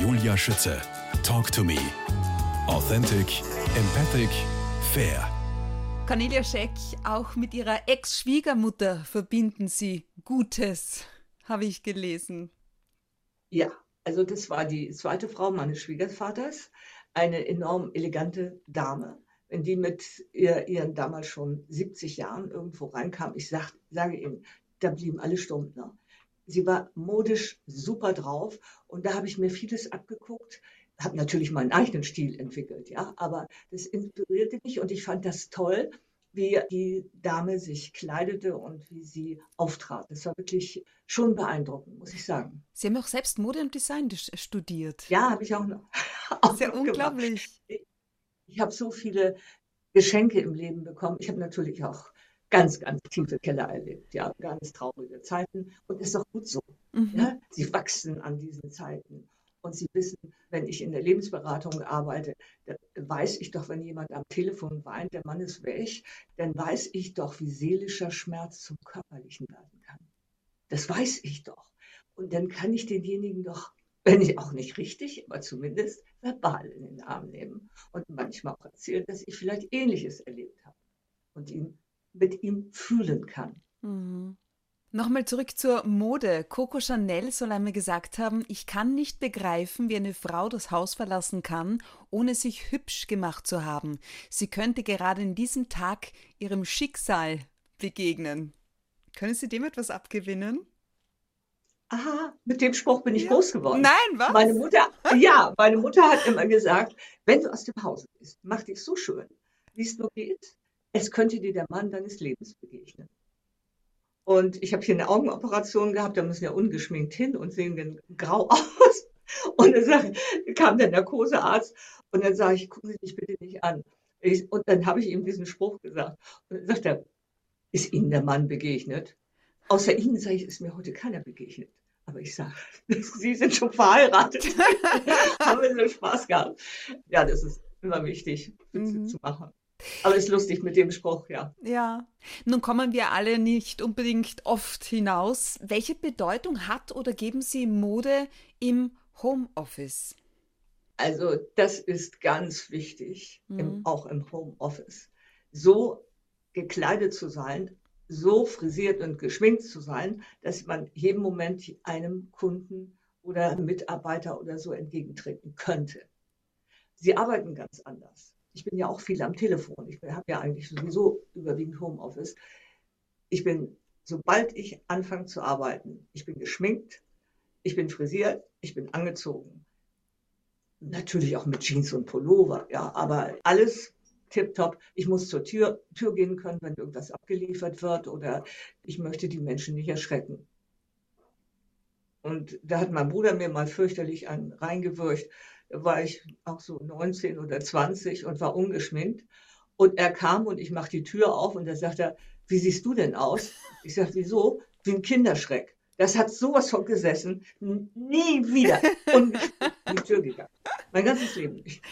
Julia Schütze. Talk to me. Authentic, empathic, fair. Cornelia Scheck, auch mit ihrer Ex-Schwiegermutter verbinden Sie Gutes, habe ich gelesen. Ja, also das war die zweite Frau meines Schwiegervaters, eine enorm elegante Dame. Wenn die mit ihr, ihren damals schon 70 Jahren irgendwo reinkam, ich sag, sage Ihnen, da blieben alle Stumpfner. Sie war modisch super drauf und da habe ich mir vieles abgeguckt, habe natürlich meinen eigenen Stil entwickelt, ja, aber das inspirierte mich und ich fand das toll, wie die Dame sich kleidete und wie sie auftrat. Das war wirklich schon beeindruckend, muss ich sagen. Sie haben auch selbst Mode und Design studiert. Ja, habe ich auch noch. Auch Sehr noch unglaublich. Ich, ich habe so viele Geschenke im Leben bekommen. Ich habe natürlich auch ganz, ganz tiefe Keller erlebt, ja, ganz traurige Zeiten. Und ist doch gut so. Mhm. Ja? Sie wachsen an diesen Zeiten. Und Sie wissen, wenn ich in der Lebensberatung arbeite, dann weiß ich doch, wenn jemand am Telefon weint, der Mann ist weg, dann weiß ich doch, wie seelischer Schmerz zum körperlichen werden kann. Das weiß ich doch. Und dann kann ich denjenigen doch, wenn ich auch nicht richtig, aber zumindest verbal in den Arm nehmen und manchmal auch erzählen, dass ich vielleicht Ähnliches erlebt habe und ihn mit ihm fühlen kann. Mhm. Nochmal zurück zur Mode. Coco Chanel soll einmal gesagt haben, ich kann nicht begreifen, wie eine Frau das Haus verlassen kann, ohne sich hübsch gemacht zu haben. Sie könnte gerade in diesem Tag ihrem Schicksal begegnen. Können Sie dem etwas abgewinnen? Aha, mit dem Spruch bin ich ja. groß geworden. Nein, was? Meine Mutter, ja, meine Mutter hat immer gesagt, wenn du aus dem Hause bist, mach dich so schön, wie es nur geht. Es könnte dir der Mann deines Lebens begegnen. Und ich habe hier eine Augenoperation gehabt, da müssen ja ungeschminkt hin und sehen grau aus. Und dann sag, kam der Narkosearzt und dann sage ich, gucken Sie mich bitte nicht an. Ich, und dann habe ich ihm diesen Spruch gesagt. Und dann sagt er, ist Ihnen der Mann begegnet? Außer Ihnen, sage ich, ist mir heute keiner begegnet. Aber ich sage, Sie sind schon verheiratet. Haben wir so Spaß gehabt. Ja, das ist immer wichtig, mhm. zu machen. Aber ist lustig mit dem Spruch, ja. Ja. Nun kommen wir alle nicht unbedingt oft hinaus. Welche Bedeutung hat oder geben Sie Mode im Homeoffice? Also, das ist ganz wichtig, mhm. im, auch im Homeoffice. So gekleidet zu sein, so frisiert und geschminkt zu sein, dass man jeden Moment einem Kunden oder Mitarbeiter oder so entgegentreten könnte. Sie arbeiten ganz anders ich bin ja auch viel am Telefon. Ich habe ja eigentlich sowieso überwiegend Homeoffice. Ich bin, sobald ich anfange zu arbeiten, ich bin geschminkt, ich bin frisiert, ich bin angezogen. Natürlich auch mit Jeans und Pullover, ja, aber alles tipptopp. Ich muss zur Tür, Tür gehen können, wenn irgendwas abgeliefert wird oder ich möchte die Menschen nicht erschrecken. Und da hat mein Bruder mir mal fürchterlich einen reingewürgt war ich auch so 19 oder 20 und war ungeschminkt. Und er kam und ich mache die Tür auf und da sagt er, wie siehst du denn aus? Ich sage, wieso? Wie ein Kinderschreck. Das hat sowas von gesessen, nie wieder in die Tür gegangen. Mein ganzes Leben nicht.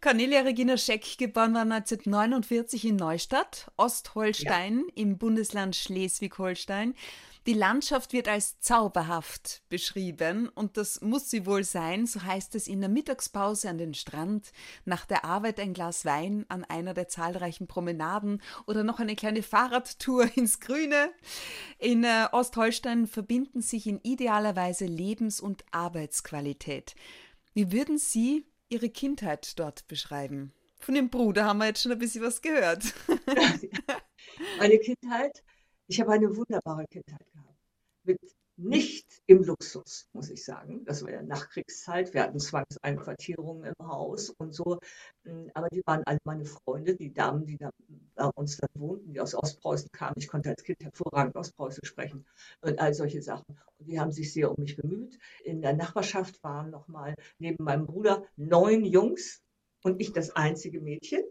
Cornelia Regina Scheck, geboren war 1949 in Neustadt, Ostholstein ja. im Bundesland Schleswig-Holstein. Die Landschaft wird als zauberhaft beschrieben und das muss sie wohl sein, so heißt es in der Mittagspause an den Strand, nach der Arbeit ein Glas Wein an einer der zahlreichen Promenaden oder noch eine kleine Fahrradtour ins Grüne. In äh, Ostholstein verbinden sich in idealer Weise Lebens- und Arbeitsqualität. Wie würden Sie Ihre Kindheit dort beschreiben? Von dem Bruder haben wir jetzt schon ein bisschen was gehört. Meine Kindheit ich habe eine wunderbare Kindheit gehabt. Mit nicht im Luxus, muss ich sagen. Das war ja Nachkriegszeit. Wir hatten Zwangseinquartierungen im Haus und so. Hm, aber die waren alle meine Freunde, die Damen, die da bei uns dann wohnten, die aus Ostpreußen kamen. Ich konnte als Kind hervorragend Ostpreußen sprechen und all solche Sachen. Und die haben sich sehr um mich bemüht. In der Nachbarschaft waren nochmal neben meinem Bruder neun Jungs und ich das einzige Mädchen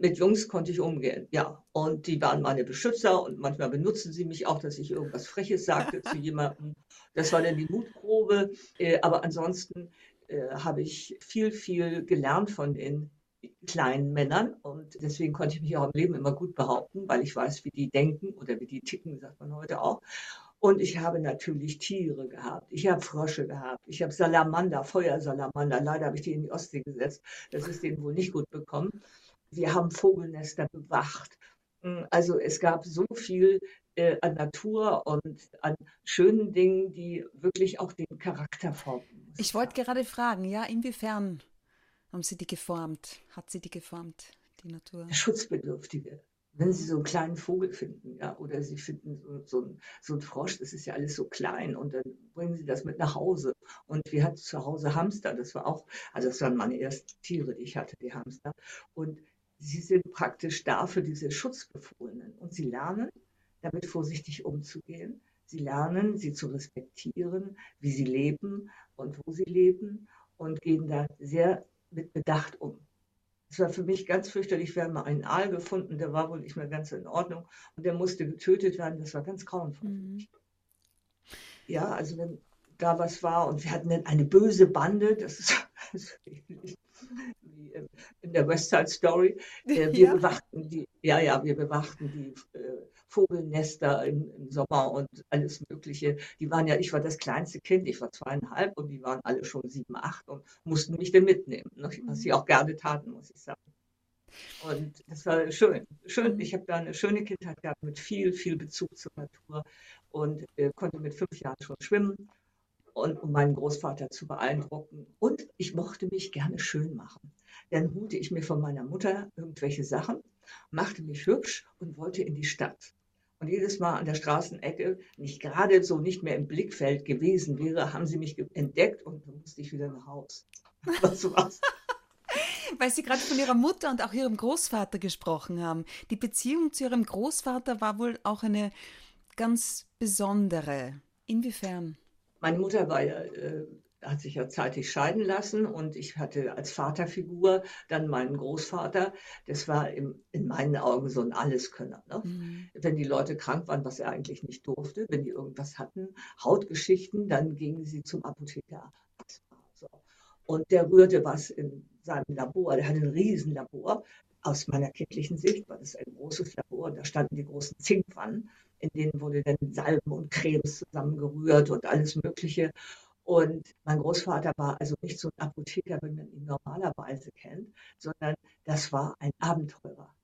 mit Jungs konnte ich umgehen, ja. Und die waren meine Beschützer und manchmal benutzen sie mich auch, dass ich irgendwas Freches sagte zu jemandem. Das war dann die Mutprobe. Äh, aber ansonsten äh, habe ich viel, viel gelernt von den kleinen Männern und deswegen konnte ich mich auch im Leben immer gut behaupten, weil ich weiß, wie die denken oder wie die ticken, sagt man heute auch. Und ich habe natürlich Tiere gehabt. Ich habe Frösche gehabt. Ich habe Salamander, Feuersalamander. Leider habe ich die in die Ostsee gesetzt. Das ist denen wohl nicht gut bekommen. Wir haben Vogelnester bewacht. Hm, also es gab so viel äh, an Natur und an schönen Dingen, die wirklich auch den Charakter formen. Ich wollte gerade fragen, ja, inwiefern haben Sie die geformt? Hat sie die geformt, die Natur? Schutzbedürftige wenn Sie so einen kleinen Vogel finden, ja, oder Sie finden so, so, ein, so einen Frosch, das ist ja alles so klein und dann bringen Sie das mit nach Hause. Und wir hatten zu Hause Hamster, das war auch, also das waren meine ersten Tiere, die ich hatte, die Hamster. Und sie sind praktisch da für diese Schutzbefohlenen und sie lernen, damit vorsichtig umzugehen. Sie lernen, sie zu respektieren, wie sie leben und wo sie leben und gehen da sehr mit Bedacht um. Es war für mich ganz fürchterlich. Wir haben mal einen Aal gefunden, der war wohl nicht mehr ganz in Ordnung und der musste getötet werden. Das war ganz grauenvoll. Mhm. Ja, also wenn da was war und wir hatten dann eine böse Bande, das ist, wie in der West Side Story. Äh, wir ja. bewachten die, ja, ja, wir bewachten die äh, Vogelnester im, im, Sommer und alles Mögliche. Die waren ja, ich war das kleinste Kind, ich war zweieinhalb und die waren alle schon sieben, acht und mussten mich dann mitnehmen, ne? was sie mhm. auch gerne taten, muss ich sagen. Und das war schön. Schön, mhm. ich habe da eine schöne Kindheit gehabt mit viel, viel Bezug zur Natur und äh, konnte mit fünf Jahren schon schwimmen und um meinen Großvater zu beeindrucken. Und ich mochte mich gerne schön machen. Dann holte ich mir von meiner Mutter irgendwelche Sachen, machte mich hübsch und wollte in die Stadt. Und jedes Mal an der Straßenecke, nicht gerade so nicht mehr im Blickfeld gewesen wäre, haben sie mich entdeckt und dann musste ich wieder nach Hause. Was war's? Weil Sie gerade von Ihrer Mutter und auch Ihrem Großvater gesprochen haben. Die Beziehung zu Ihrem Großvater war wohl auch eine ganz besondere. Inwiefern? Meine Mutter war ja äh, hat sich ja zeitig scheiden lassen und ich hatte als Vaterfigur dann meinen Großvater. Das war im, in meinen Augen so ein Alleskönner. Ne? Mhm. Wenn die Leute krank waren, was er eigentlich nicht durfte, wenn die irgendwas hatten, Hautgeschichten, dann gingen sie zum Apotheker. So. Und der rührte was in seinem Labor. Der hatte ein Riesenlabor. Aus meiner kindlichen Sicht war das ein großes Labor. Da standen die großen Zinkwannen, in denen wurde dann Salben und Cremes zusammengerührt und alles Mögliche. Und mein Großvater war also nicht so ein Apotheker, wie man ihn normalerweise kennt, sondern das war ein Abenteurer.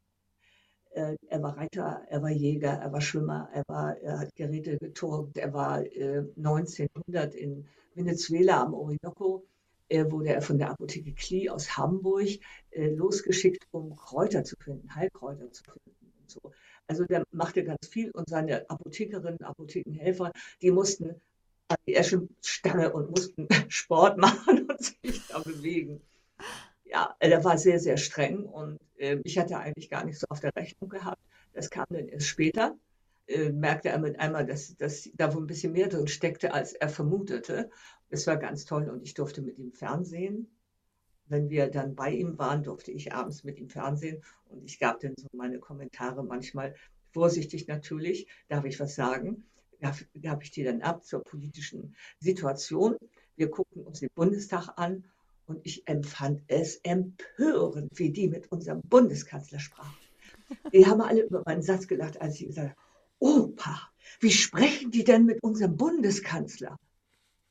Äh, er war Reiter, er war Jäger, er war Schwimmer, er, war, er hat Geräte geturnt, er war 1900 äh, in Venezuela am Orinoco, wurde er von der Apotheke Klee aus Hamburg äh, losgeschickt, um Kräuter zu finden, Heilkräuter zu finden so. Also der machte ganz viel und seine Apothekerinnen, Apothekenhelfer, die mussten an die Eschenstange und mussten Sport machen und sich da bewegen. Ja, er war sehr, sehr streng und äh, ich hatte eigentlich gar nicht so auf der Rechnung gehabt. Das kam dann erst später. Äh, merkte er mit einmal, dass, dass da wohl ein bisschen mehr drin steckte, als er vermutete. Es war ganz toll und ich durfte mit ihm Fernsehen. Wenn wir dann bei ihm waren, durfte ich abends mit ihm Fernsehen und ich gab dann so meine Kommentare manchmal, vorsichtig natürlich, darf ich was sagen gab ich die dann ab zur politischen Situation. Wir guckten uns den Bundestag an und ich empfand es empörend, wie die mit unserem Bundeskanzler sprachen. Die haben alle über meinen Satz gelacht, als ich gesagt habe, Opa, wie sprechen die denn mit unserem Bundeskanzler?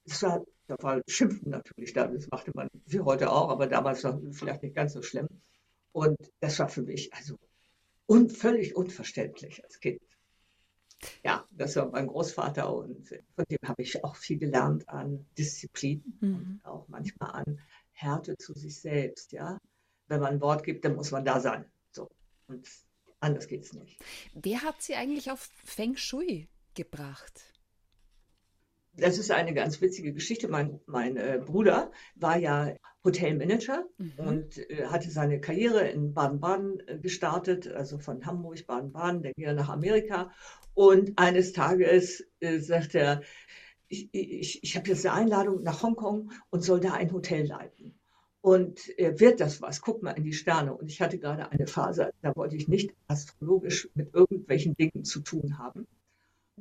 Das war, da war Schimpfen natürlich da, das machte man wie heute auch, aber damals es vielleicht nicht ganz so schlimm. Und das war für mich also un völlig unverständlich als Kind. Ja, das war mein Großvater und von dem habe ich auch viel gelernt an Disziplin mhm. und auch manchmal an Härte zu sich selbst. Ja, wenn man ein Wort gibt, dann muss man da sein. So und anders geht es nicht. Wer hat Sie eigentlich auf Feng Shui gebracht? Das ist eine ganz witzige Geschichte. Mein, mein äh, Bruder war ja Hotelmanager mhm. und äh, hatte seine Karriere in Baden-Baden äh, gestartet, also von Hamburg, Baden-Baden, der ging nach Amerika und eines Tages äh, sagt er, ich, ich, ich habe jetzt eine Einladung nach Hongkong und soll da ein Hotel leiten. Und äh, wird das was? Guck mal in die Sterne. Und ich hatte gerade eine Phase, da wollte ich nicht astrologisch mit irgendwelchen Dingen zu tun haben.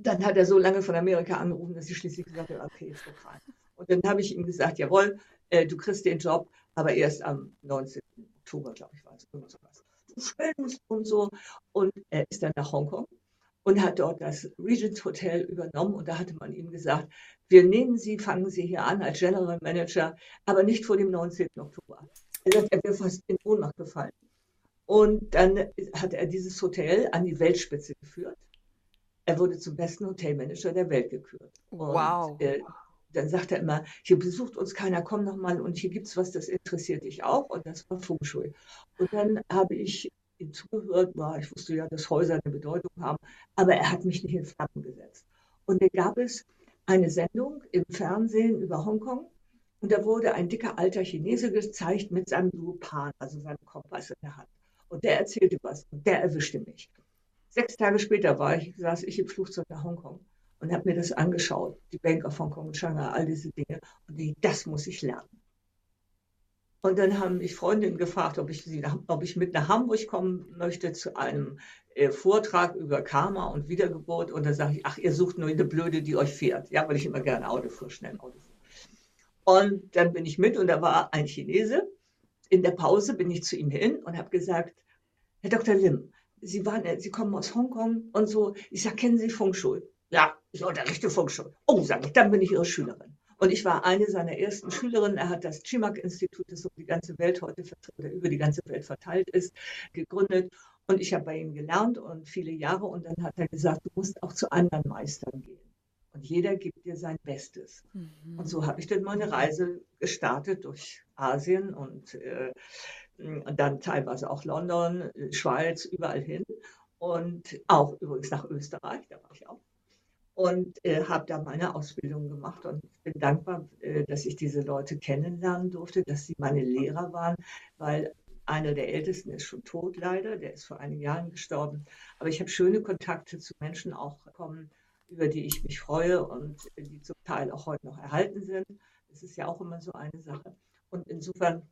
Dann hat er so lange von Amerika angerufen, dass ich schließlich gesagt habe, okay, ist doch rein. Und dann habe ich ihm gesagt, jawohl, äh, du kriegst den Job, aber erst am 19. Oktober, glaube ich, war es. Irgend sowas. Du schwimmt und so. Und er ist dann nach Hongkong und hat dort das Regents Hotel übernommen. Und da hatte man ihm gesagt, wir nehmen Sie, fangen Sie hier an als General Manager, aber nicht vor dem 19. Oktober. Er sagt, er wäre fast in Ohnmacht gefallen. Und dann hat er dieses Hotel an die Weltspitze geführt. Er wurde zum besten Hotelmanager der Welt gekürt. Wow. Und, äh, dann sagt er immer, hier besucht uns keiner, komm noch mal und hier gibt es was, das interessiert dich auch. Und das war Feng Shui. Und dann habe ich ihm zugehört, war, ich wusste ja, dass Häuser eine Bedeutung haben, aber er hat mich nicht in Flammen gesetzt. Und dann gab es eine Sendung im Fernsehen über Hongkong und da wurde ein dicker alter Chinese gezeigt mit seinem Lupan, also seinem Kompass in der Hand. Und der erzählte was und der erwischte mich. Sechs Tage später war ich, saß ich im Flugzeug nach Hongkong und habe mir das angeschaut, die Bank of Hongkong und Shanghai, all diese Dinge. Und die, das muss ich lernen. Und dann haben mich Freundinnen gefragt, ob ich, sie, ob ich mit nach Hamburg kommen möchte zu einem äh, Vortrag über Karma und Wiedergeburt. Und dann sage ich, ach, ihr sucht nur eine Blöde, die euch fährt. Ja, weil ich immer gerne Auto fuhr, schnell Auto fuhr. Und dann bin ich mit und da war ein Chinese. In der Pause bin ich zu ihm hin und habe gesagt, Herr Dr. Lim, Sie, waren, äh, Sie kommen aus Hongkong und so. Ich sage, kennen Sie Feng Shui? Ja, ich unterrichte Feng Shui. Oh, sage ich, dann bin ich Ihre Schülerin. Und ich war eine seiner ersten Schülerinnen. Er hat das Chimak-Institut, das um die ganze Welt heute oder über die ganze Welt verteilt ist, gegründet. Und ich habe bei ihm gelernt und viele Jahre. Und dann hat er gesagt, du musst auch zu anderen Meistern gehen. Und jeder gibt dir sein Bestes. Mhm. Und so habe ich dann meine Reise gestartet durch Asien und, äh, und dann teilweise auch London, Schweiz, überall hin. Und auch übrigens nach Österreich, da war ich auch und äh, habe da meine Ausbildung gemacht und bin dankbar, äh, dass ich diese Leute kennenlernen durfte, dass sie meine Lehrer waren, weil einer der Ältesten ist schon tot leider, der ist vor einigen Jahren gestorben. Aber ich habe schöne Kontakte zu Menschen auch bekommen, über die ich mich freue und die zum Teil auch heute noch erhalten sind. Das ist ja auch immer so eine Sache. Und insofern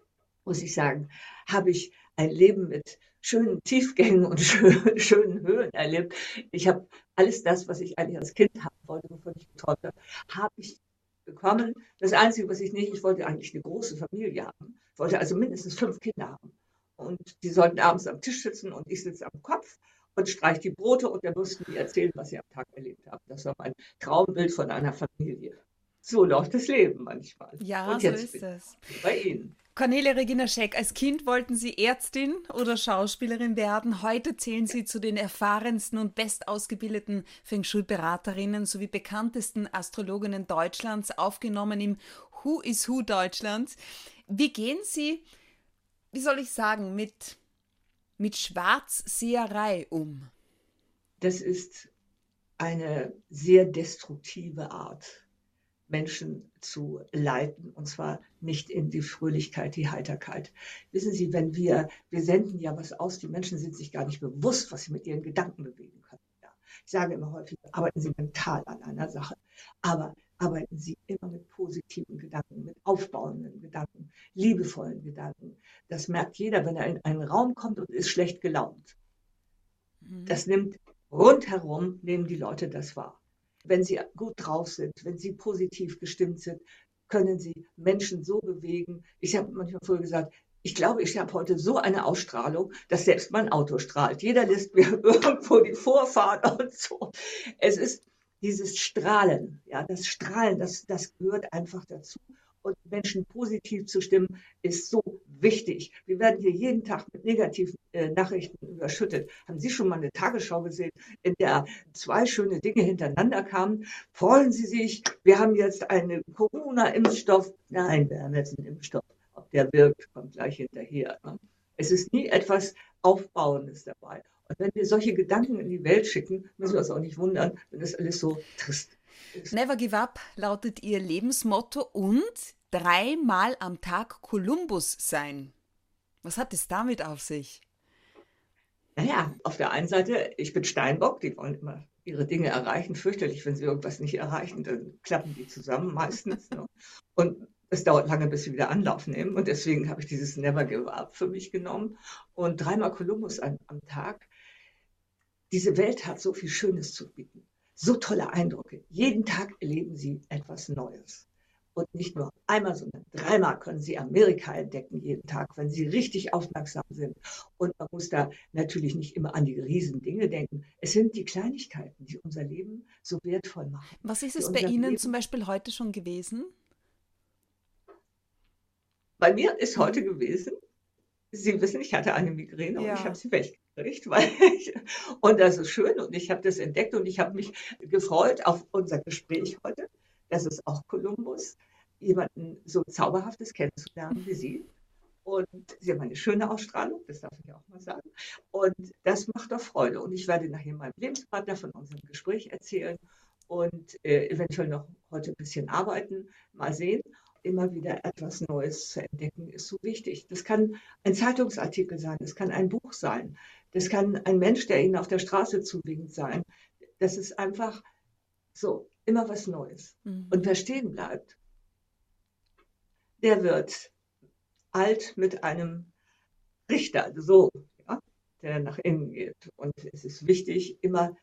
muss ich sagen, habe ich ein Leben mit schönen Tiefgängen und schönen, schönen Höhen erlebt. Ich habe alles das, was ich eigentlich als Kind haben wollte, wovon ich geträumt habe, habe ich bekommen. Das Einzige, was ich nicht, ich wollte eigentlich eine große Familie haben. Ich wollte also mindestens fünf Kinder haben. Und die sollten abends am Tisch sitzen und ich sitze am Kopf und streiche die Brote und dann mussten die erzählen, was sie am Tag erlebt haben. Das war mein Traumbild von einer Familie. So läuft das Leben manchmal. Ja, so ist es. Bei Ihnen. Cornelia Regina Scheck, als Kind wollten Sie Ärztin oder Schauspielerin werden. Heute zählen Sie zu den erfahrensten und bestausgebildeten Feng Shui-Beraterinnen sowie bekanntesten Astrologinnen Deutschlands, aufgenommen im Who is Who Deutschlands. Wie gehen Sie, wie soll ich sagen, mit, mit Schwarzseherei um? Das ist eine sehr destruktive Art Menschen zu leiten, und zwar nicht in die Fröhlichkeit, die Heiterkeit. Wissen Sie, wenn wir, wir senden ja was aus, die Menschen sind sich gar nicht bewusst, was sie mit ihren Gedanken bewegen können. Ja. Ich sage immer häufig, arbeiten Sie mental an einer Sache, aber arbeiten Sie immer mit positiven Gedanken, mit aufbauenden Gedanken, liebevollen Gedanken. Das merkt jeder, wenn er in einen Raum kommt und ist schlecht gelaunt. Mhm. Das nimmt rundherum, nehmen die Leute das wahr wenn sie gut drauf sind, wenn sie positiv gestimmt sind, können sie Menschen so bewegen. Ich habe manchmal früher gesagt, ich glaube, ich habe heute so eine Ausstrahlung, dass selbst mein Auto strahlt. Jeder lässt mir irgendwo die Vorfahrt und so. Es ist dieses Strahlen, ja, das Strahlen, das, das gehört einfach dazu und Menschen positiv zu stimmen, ist so wichtig. Wir werden hier jeden Tag mit negativen äh, Nachrichten überschüttet. Haben Sie schon mal eine Tagesschau gesehen, in der zwei schöne Dinge hintereinander kamen? Freuen Sie sich, wir haben jetzt einen Corona-Impfstoff. Nein, wir haben jetzt einen Impfstoff. Ob der wirkt, kommt gleich hinterher. Ne? Es ist nie etwas Aufbauendes dabei. Und wenn wir solche Gedanken in die Welt schicken, müssen wir uns auch nicht wundern, wenn das alles so trist ist. Never give up lautet Ihr Lebensmotto und dreimal am Tag Kolumbus sein. Was hat es damit auf sich? Naja, auf der einen Seite, ich bin Steinbock, die wollen immer ihre Dinge erreichen. Fürchterlich, wenn sie irgendwas nicht erreichen, dann klappen die zusammen meistens. Ne? Und es dauert lange, bis sie wieder Anlauf nehmen. Und deswegen habe ich dieses Never Give Up für mich genommen. Und dreimal Kolumbus am, am Tag. Diese Welt hat so viel Schönes zu bieten. So tolle Eindrücke. Jeden Tag erleben sie etwas Neues. Und nicht nur einmal, sondern dreimal können Sie Amerika entdecken jeden Tag, wenn Sie richtig aufmerksam sind. Und man muss da natürlich nicht immer an die Riesendinge denken. Es sind die Kleinigkeiten, die unser Leben so wertvoll machen. Was ist es bei Ihnen Leben zum Beispiel heute schon gewesen? Bei mir ist heute gewesen, Sie wissen, ich hatte eine Migräne ja. und ich habe sie weggekriegt. Weil ich, und das ist schön und ich habe das entdeckt und ich habe mich gefreut auf unser Gespräch heute. Das ist auch Kolumbus, jemanden so Zauberhaftes kennenzulernen wie Sie. Und Sie haben eine schöne Ausstrahlung, das darf ich auch mal sagen. Und das macht doch Freude. Und ich werde nachher meinem Lebenspartner von unserem Gespräch erzählen und äh, eventuell noch heute ein bisschen arbeiten, mal sehen immer wieder etwas Neues zu entdecken, ist so wichtig. Das kann ein Zeitungsartikel sein, das kann ein Buch sein, das kann ein Mensch, der Ihnen auf der Straße zuwinkt, sein. Das ist einfach so immer was Neues. Mhm. Und wer stehen bleibt, der wird alt mit einem Richter, so, ja, der nach innen geht. Und es ist wichtig, immer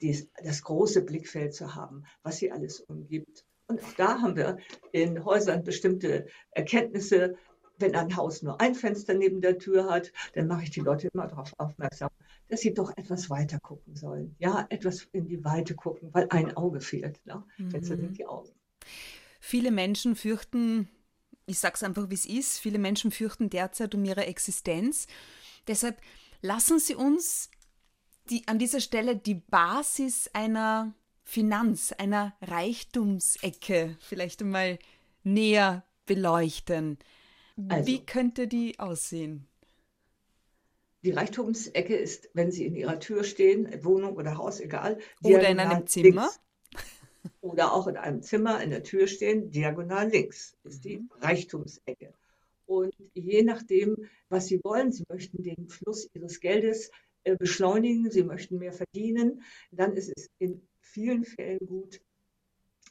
dies, das große Blickfeld zu haben, was sie alles umgibt und auch da haben wir in Häusern bestimmte Erkenntnisse. Wenn ein Haus nur ein Fenster neben der Tür hat, dann mache ich die Leute immer darauf aufmerksam, dass sie doch etwas weiter gucken sollen. Ja, etwas in die Weite gucken, weil ein Auge fehlt. Ne? Mhm. Fenster sind die Augen. Viele Menschen fürchten, ich sage es einfach, wie es ist, viele Menschen fürchten derzeit um ihre Existenz. Deshalb lassen Sie uns die, an dieser Stelle die Basis einer Finanz, einer Reichtumsecke vielleicht einmal näher beleuchten. Also, Wie könnte die aussehen? Die Reichtumsecke ist, wenn Sie in Ihrer Tür stehen, Wohnung oder Haus, egal. Oder in einem Zimmer. oder auch in einem Zimmer in der Tür stehen, diagonal links ist die mhm. Reichtumsecke. Und je nachdem, was Sie wollen, Sie möchten den Fluss Ihres Geldes äh, beschleunigen, Sie möchten mehr verdienen, dann ist es in vielen Fällen gut,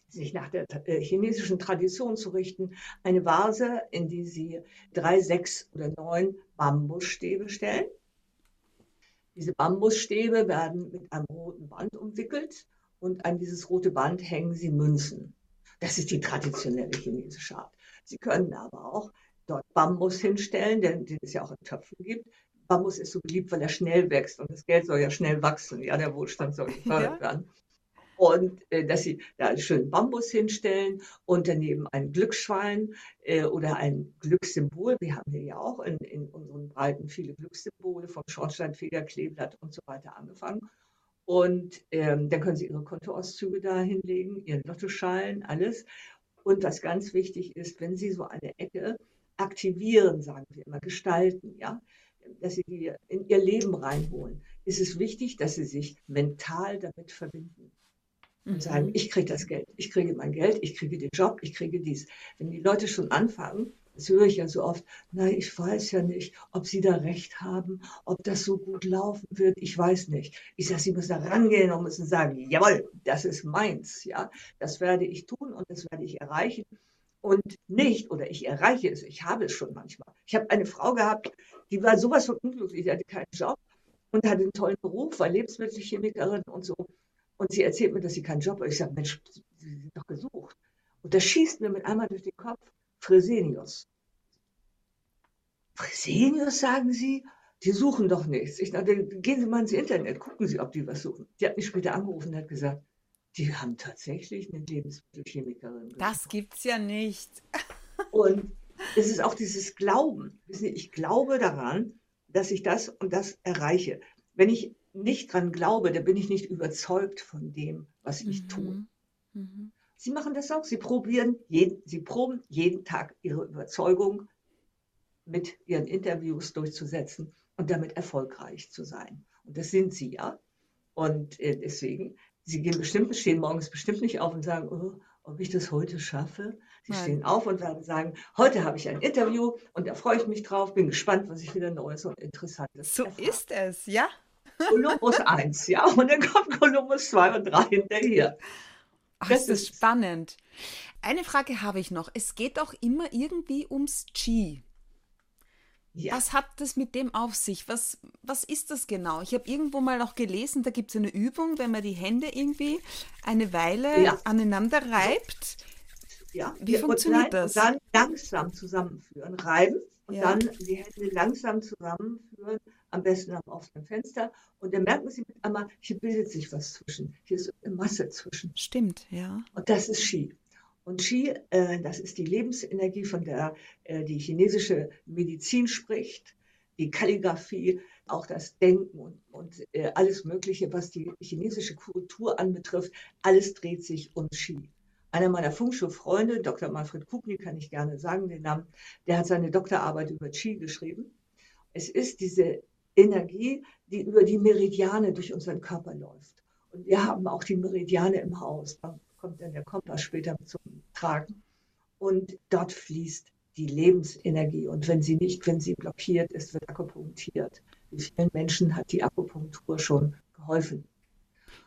sich nach der äh, chinesischen Tradition zu richten. Eine Vase, in die Sie drei, sechs oder neun Bambusstäbe stellen. Diese Bambusstäbe werden mit einem roten Band umwickelt und an dieses rote Band hängen Sie Münzen. Das ist die traditionelle chinesische Art. Sie können aber auch dort Bambus hinstellen, den, den es ja auch in Töpfen gibt. Bambus ist so beliebt, weil er schnell wächst und das Geld soll ja schnell wachsen. Ja, der Wohlstand soll gefördert ja. werden und äh, dass sie da einen schönen Bambus hinstellen und daneben ein Glücksschwein äh, oder ein Glückssymbol. Wir haben hier ja auch in, in unseren Breiten viele Glückssymbole vom Schornsteinfeger, Kleeblatt und so weiter angefangen. Und ähm, dann können Sie Ihre Kontoauszüge da hinlegen, Ihren Lottoschein, alles. Und was ganz wichtig ist, wenn Sie so eine Ecke aktivieren, sagen wir immer, gestalten, ja, dass Sie die in Ihr Leben reinholen, ist es wichtig, dass Sie sich mental damit verbinden und sagen, mhm. ich kriege das Geld, ich kriege mein Geld, ich kriege den Job, ich kriege dies. Wenn die Leute schon anfangen, das höre ich ja so oft, na, ich weiß ja nicht, ob Sie da recht haben, ob das so gut laufen wird, ich weiß nicht. Ich sage, Sie müssen da rangehen und müssen sagen, jawohl, das ist meins, ja, das werde ich tun und das werde ich erreichen und nicht, oder ich erreiche es, ich habe es schon manchmal. Ich habe eine Frau gehabt, die war sowas von unglücklich, die hatte keinen Job und hatte einen tollen Beruf, war Lebensmittelchemikerin und so. Und sie erzählt mir, dass sie keinen Job hat. Ich sage, Mensch, Sie sind doch gesucht. Und das schießt mir mit einmal durch den Kopf. Fresenius. Fresenius, sagen Sie? Die suchen doch nichts. Ich dachte, gehen Sie mal ins Internet, gucken Sie, ob die was suchen. Die hat mich später angerufen und hat gesagt, die haben tatsächlich eine Lebensmittelchemikerin. Gesucht. Das gibt's ja nicht. und es ist auch dieses Glauben. Ich glaube daran, dass ich das und das erreiche. Wenn ich nicht dran glaube, da bin ich nicht überzeugt von dem, was ich mhm. tue. Mhm. Sie machen das auch. Sie probieren, jeden, sie proben jeden Tag ihre Überzeugung mit ihren Interviews durchzusetzen und damit erfolgreich zu sein. Und das sind sie ja. Und äh, deswegen, sie gehen bestimmt, stehen morgens bestimmt nicht auf und sagen, oh, ob ich das heute schaffe. Sie Nein. stehen auf und werden sagen, heute habe ich ein Interview und da freue ich mich drauf, bin gespannt, was ich wieder Neues und Interessantes So erfahre. ist es, ja. Kolumbus 1, ja, und dann kommt Kolumbus 2 und 3 hinterher. Ach, das, ist spannend. Eine Frage habe ich noch. Es geht auch immer irgendwie ums G. Ja. Was hat das mit dem auf sich? Was, was ist das genau? Ich habe irgendwo mal auch gelesen, da gibt es eine Übung, wenn man die Hände irgendwie eine Weile ja. aneinander reibt. Ja, Wie funktioniert und das? Und dann langsam zusammenführen, reiben und Ja. dann die Hände langsam zusammenführen, am besten am offenen Fenster. Und dann merken Sie mit einmal, hier bildet sich was zwischen, hier ist eine Masse zwischen. Stimmt, ja. Und das ist Qi. Und Qi, äh, das ist die Lebensenergie, von der äh, die chinesische Medizin spricht, die Kalligraphie, auch das Denken und, und äh, alles Mögliche, was die chinesische Kultur anbetrifft, alles dreht sich um Qi. Einer meiner Funkschuh-Freunde, Dr. Manfred Kugni, kann ich gerne sagen, den Namen, der hat seine Doktorarbeit über Qi geschrieben. Es ist diese Energie, die über die Meridiane durch unseren Körper läuft. Und wir haben auch die Meridiane im Haus. Da kommt dann der Kompass später zum Tragen. Und dort fließt die Lebensenergie. Und wenn sie nicht, wenn sie blockiert ist, wird akupunktiert. Wie vielen Menschen hat die Akupunktur schon geholfen?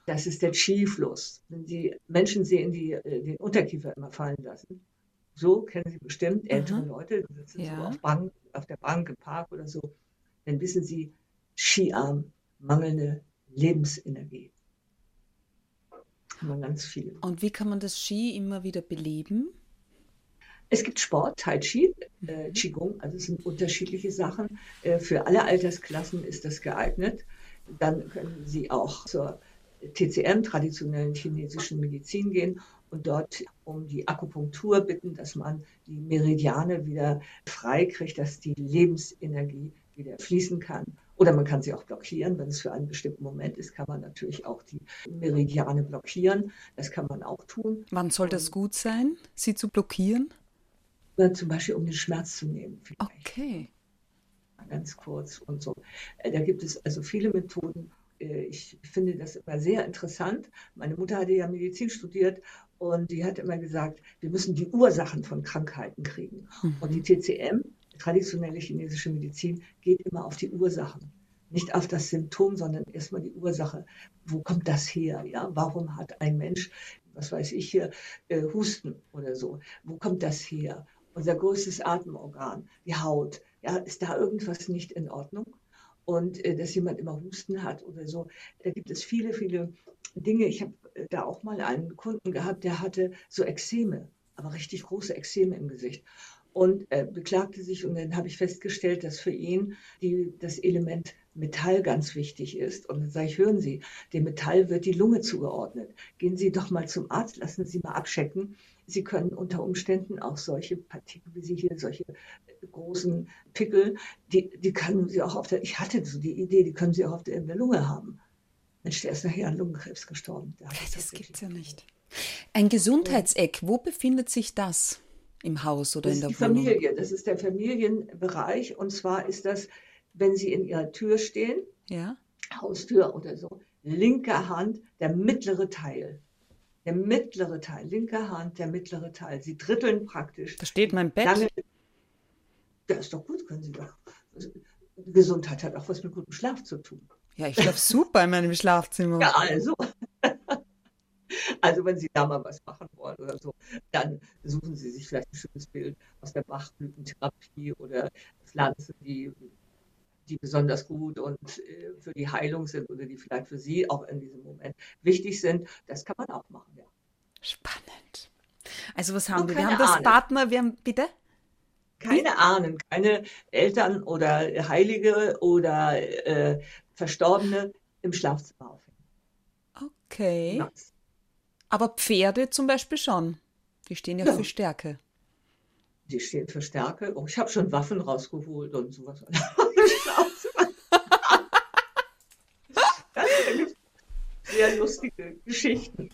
Das ist der Qi-Fluss. Wenn Sie Menschen sehen, die äh, den Unterkiefer immer fallen lassen, so kennen Sie bestimmt ältere Aha. Leute, die sitzen Ja. so auf, Bank, auf der Bank im Park oder so, dann wissen Sie, Skiarm, mangelnde Lebensenergie. Wir ganz viel. Und wie kann man das Ski immer wieder beleben? Es gibt Sport, Tai Chi, äh, Qigong, also es sind unterschiedliche Sachen. Äh, für alle Altersklassen ist das geeignet. Dann können Sie auch zur TCM, traditionellen chinesischen Medizin, gehen und dort um die Akupunktur bitten, dass man die Meridiane wieder frei kriegt, dass die Lebensenergie wieder fließen kann. Oder man kann sie auch blockieren, wenn es für einen bestimmten Moment ist, kann man natürlich auch die Meridiane blockieren. Das kann man auch tun. Wann soll das gut sein, sie zu blockieren? Oder zum Beispiel, um den Schmerz zu nehmen. Vielleicht. Okay. ganz kurz und so. Äh, Da gibt es also viele Methoden. Äh, Ich finde das immer sehr interessant. Meine Mutter hatte ja Medizin studiert und die hat immer gesagt, wir müssen die Ursachen von Krankheiten kriegen. Und die TCM, traditionelle chinesische Medizin, geht immer auf die Ursachen. Nicht auf das Symptom, sondern erstmal die Ursache. Wo kommt das her? Ja? Warum hat ein Mensch, was weiß ich hier, äh, Husten oder so? Wo kommt das her? Unser größtes Atemorgan, die Haut. Ja, ist da irgendwas nicht in Ordnung? Und äh, dass jemand immer Husten hat oder so. Da gibt es viele, viele Dinge. Ich habe äh, da auch mal einen Kunden gehabt, der hatte so Ekzeme, aber richtig große Ekzeme im Gesicht. Und äh, beklagte sich und dann habe ich festgestellt, dass für ihn die, das Element Metall ganz wichtig ist. Und dann sage ich, hören Sie, dem Metall wird die Lunge zugeordnet. Gehen Sie doch mal zum Arzt, lassen Sie mal abchecken. Sie können unter Umständen auch solche Partikel, wie Sie hier, solche großen Pickel, die, die können Sie auch auf der, ich hatte so die Idee, die können Sie auch auf der, in der Lunge haben. Mensch, der ist nachher an Lungenkrebs gestorben. Hat Das tatsächlich- gibt's ja nicht. Ein Gesundheitseck, wo befindet sich das? Im Haus oder Das in ist der die Wohnung? Familie, das ist der Familienbereich. Und zwar ist das, wenn Sie in Ihrer Tür stehen, Ja. Haustür oder so, linke Hand, der mittlere Teil. Der mittlere Teil, linke Hand, der mittlere Teil. Sie dritteln praktisch. Da steht mein Bett. Lange, ja, ist doch gut, können Sie doch. Gesundheit hat auch was mit gutem Schlaf zu tun. Ja, ich schlafe super in meinem Schlafzimmer. Ja, also. Also wenn Sie da mal was machen wollen oder so, dann suchen Sie sich vielleicht ein schönes Bild aus der Bachblütentherapie oder Pflanzen, die, die besonders gut und äh, für die Heilung sind oder die vielleicht für Sie auch in diesem Moment wichtig sind. Das kann man auch machen, ja. Spannend. Also was haben wir? Wir haben das Ahnung. Partner, wir haben, bitte? Keine Ahnen, keine Eltern oder Heilige oder äh, Verstorbene im Schlafzimmer aufhängen. Okay. Nice. Aber Pferde zum Beispiel schon. Die stehen ja, Ja. für Stärke. Die stehen für Stärke. Oh, ich habe schon Waffen rausgeholt und sowas. das sind sehr lustige Geschichten.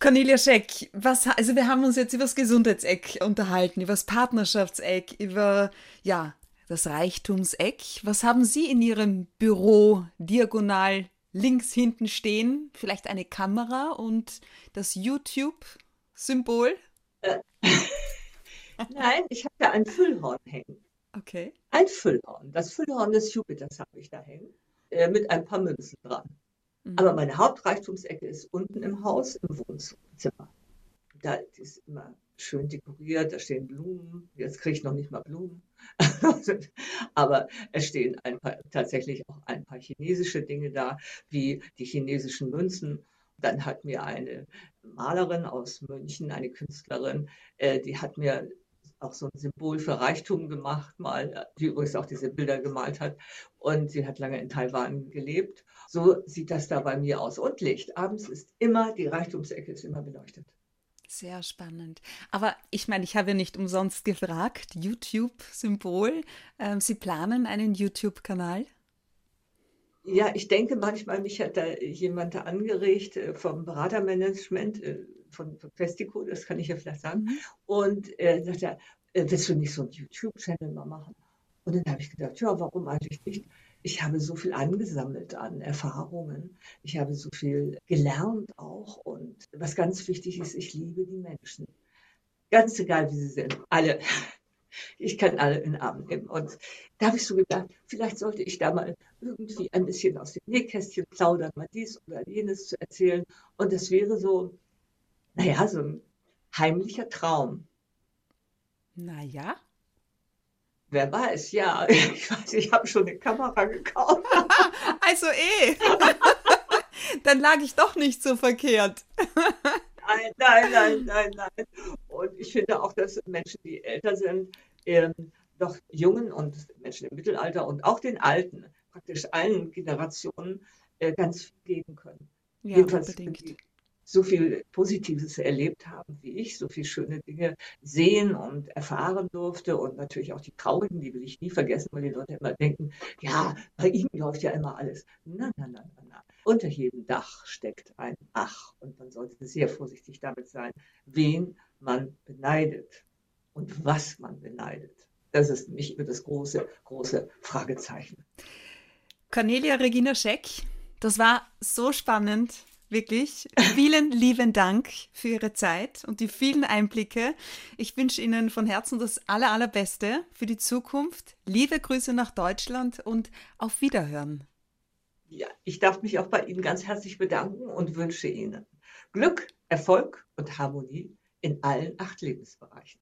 Cornelia Scheck, was, also wir haben uns jetzt über das Gesundheitseck unterhalten, über das Partnerschaftseck, über, ja, das Reichtumseck. Was haben Sie in Ihrem Büro diagonal links hinten stehen? Vielleicht eine Kamera und das YouTube-Symbol? Nein, ich habe da ein Füllhorn hängen. Okay. Ein Füllhorn. Das Füllhorn des Jupiters habe ich da hängen. Äh, mit ein paar Münzen dran. Mhm. Aber meine Hauptreichtumsecke ist unten im Haus, im Wohnzimmer. Da ist immer schön dekoriert, da stehen Blumen. Jetzt kriege ich noch nicht mal Blumen. Aber es stehen paar, tatsächlich auch ein paar chinesische Dinge da, wie die chinesischen Münzen. Dann hat mir eine Malerin aus München, eine Künstlerin, äh, die hat mir auch so ein Symbol für Reichtum gemacht, mal, die übrigens auch diese Bilder gemalt hat. Und sie hat lange in Taiwan gelebt. So sieht das da bei mir aus. Und Licht. Abends ist immer, die Reichtumsecke ist immer beleuchtet. Sehr spannend. Aber ich meine, ich habe ja nicht umsonst gefragt, YouTube-Symbol. Ähm, Sie planen einen YouTube-Kanal? Ja, ich denke manchmal, mich hat da jemand angeregt äh, vom Beratermanagement äh, von, Festico, das kann ich ja vielleicht sagen. Mhm. Und er sagt ja, äh, willst du nicht so einen YouTube-Channel mal machen? Und dann habe ich gedacht, ja, warum eigentlich nicht? Ich habe so viel angesammelt an Erfahrungen. Ich habe so viel gelernt auch. Und was ganz wichtig ist, ich liebe die Menschen. Ganz egal, wie sie sind. Alle. Ich kann alle in den Arm nehmen. Und da habe ich so gedacht, vielleicht sollte ich da mal irgendwie ein bisschen aus dem Nähkästchen plaudern, mal dies oder jenes zu erzählen. Und das wäre so, naja, so ein heimlicher Traum. Naja. Wer weiß, ja. Ich weiß, ich habe schon eine Kamera gekauft. also eh. Dann lag ich doch nicht so verkehrt. nein, nein, nein, nein, nein. Und ich finde auch, dass Menschen, die älter sind, ähm, doch Jungen und Menschen im Mittelalter und auch den Alten, praktisch allen Generationen, äh, ganz viel geben können. Ja, Jedenfalls unbedingt. Die, so viel Positives erlebt haben wie ich, so viele schöne Dinge sehen und erfahren durfte und natürlich auch die traurigen, die will ich nie vergessen, weil die Leute immer denken, ja, bei ihm läuft ja immer alles. Nein, nein, nein, nein, nein. Unter jedem Dach steckt ein Ach und man sollte sehr vorsichtig damit sein, wen man beneidet und was man beneidet. Das ist nämlich immer das große, große Fragezeichen. Cornelia Regina Scheck, das war so spannend. Wirklich. Vielen lieben Dank für Ihre Zeit und die vielen Einblicke. Ich wünsche Ihnen von Herzen das aller, allerbeste für die Zukunft. Liebe Grüße nach Deutschland und auf Wiederhören. Ja, ich darf mich auch bei Ihnen ganz herzlich bedanken und wünsche Ihnen Glück, Erfolg und Harmonie in allen acht Lebensbereichen.